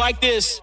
like this.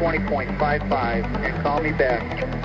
20.55 and call me back.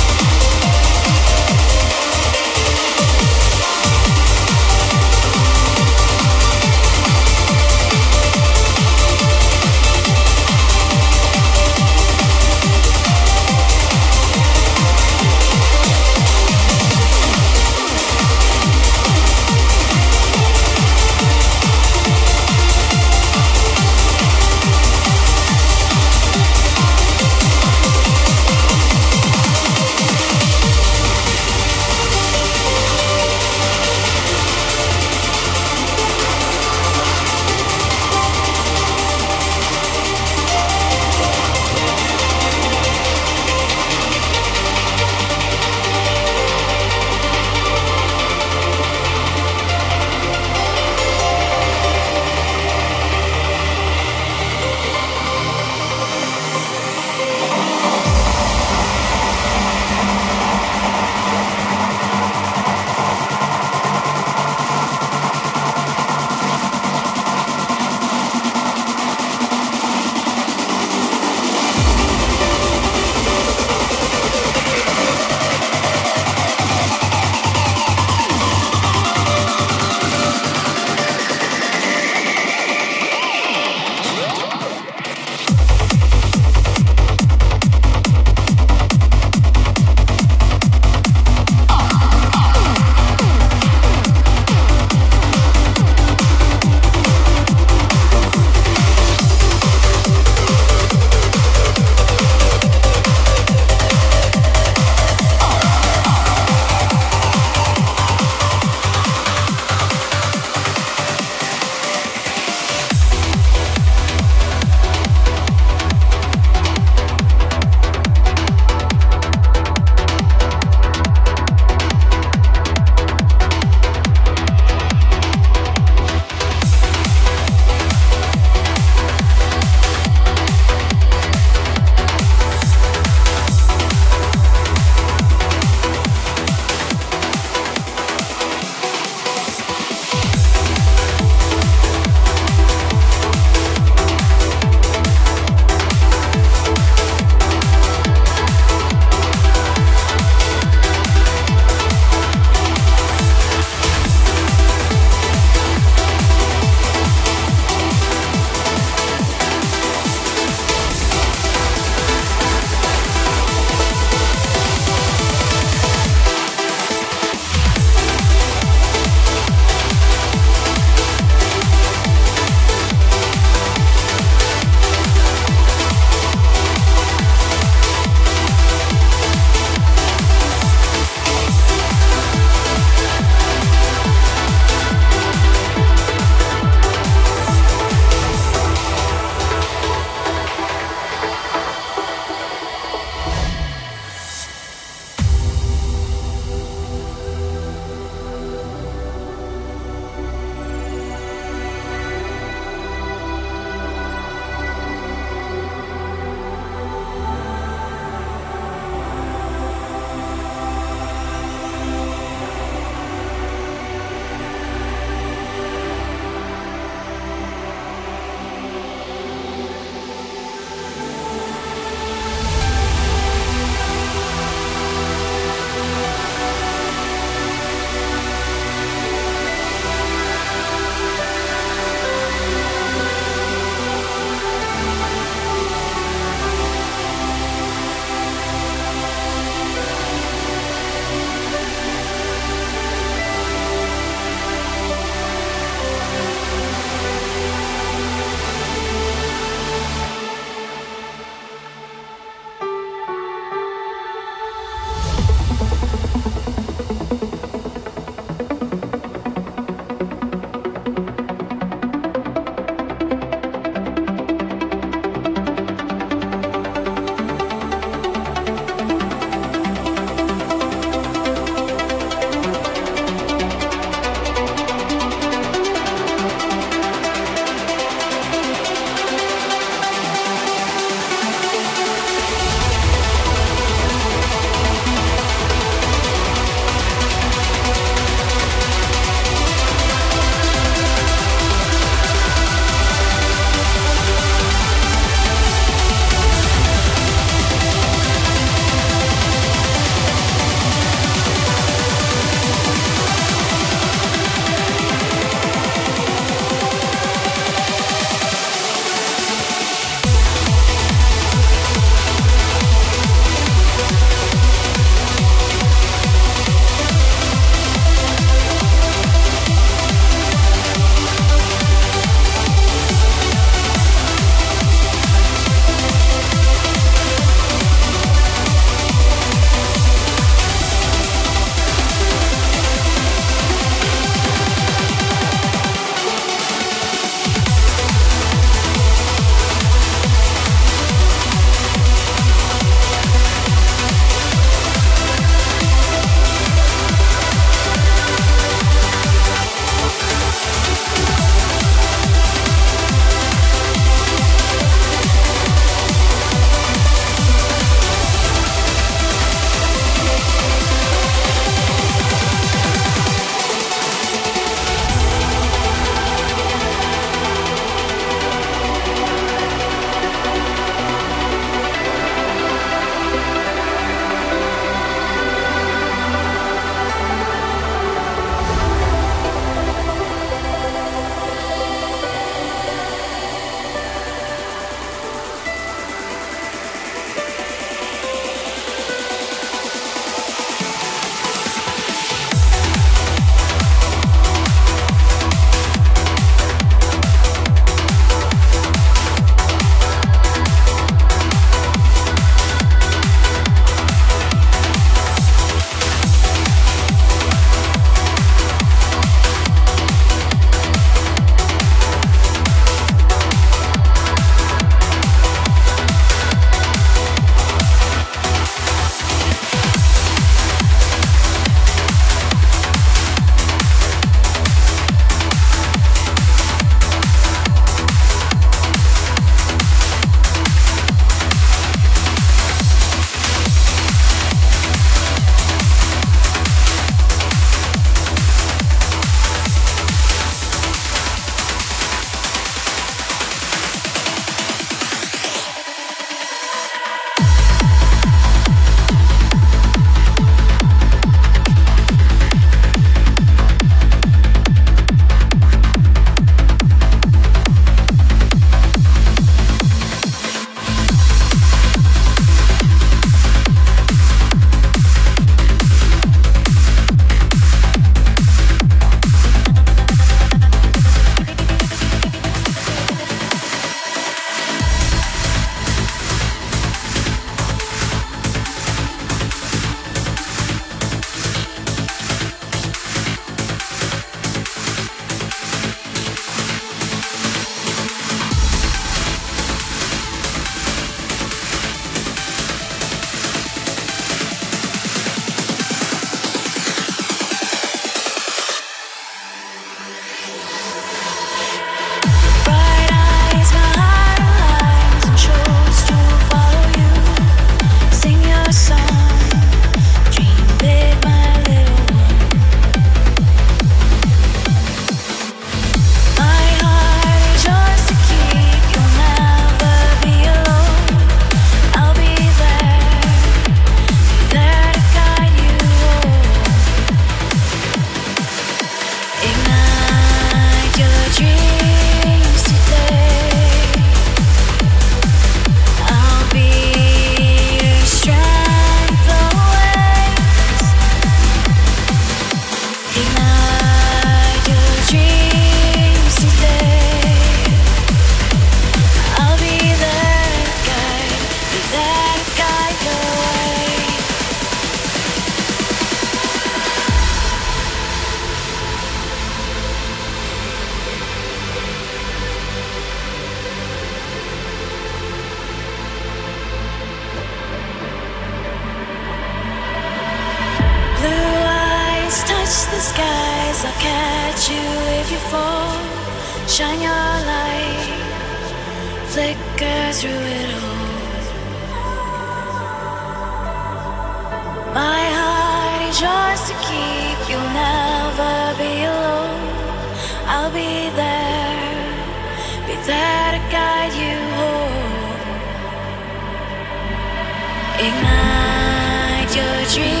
Ignite your dreams.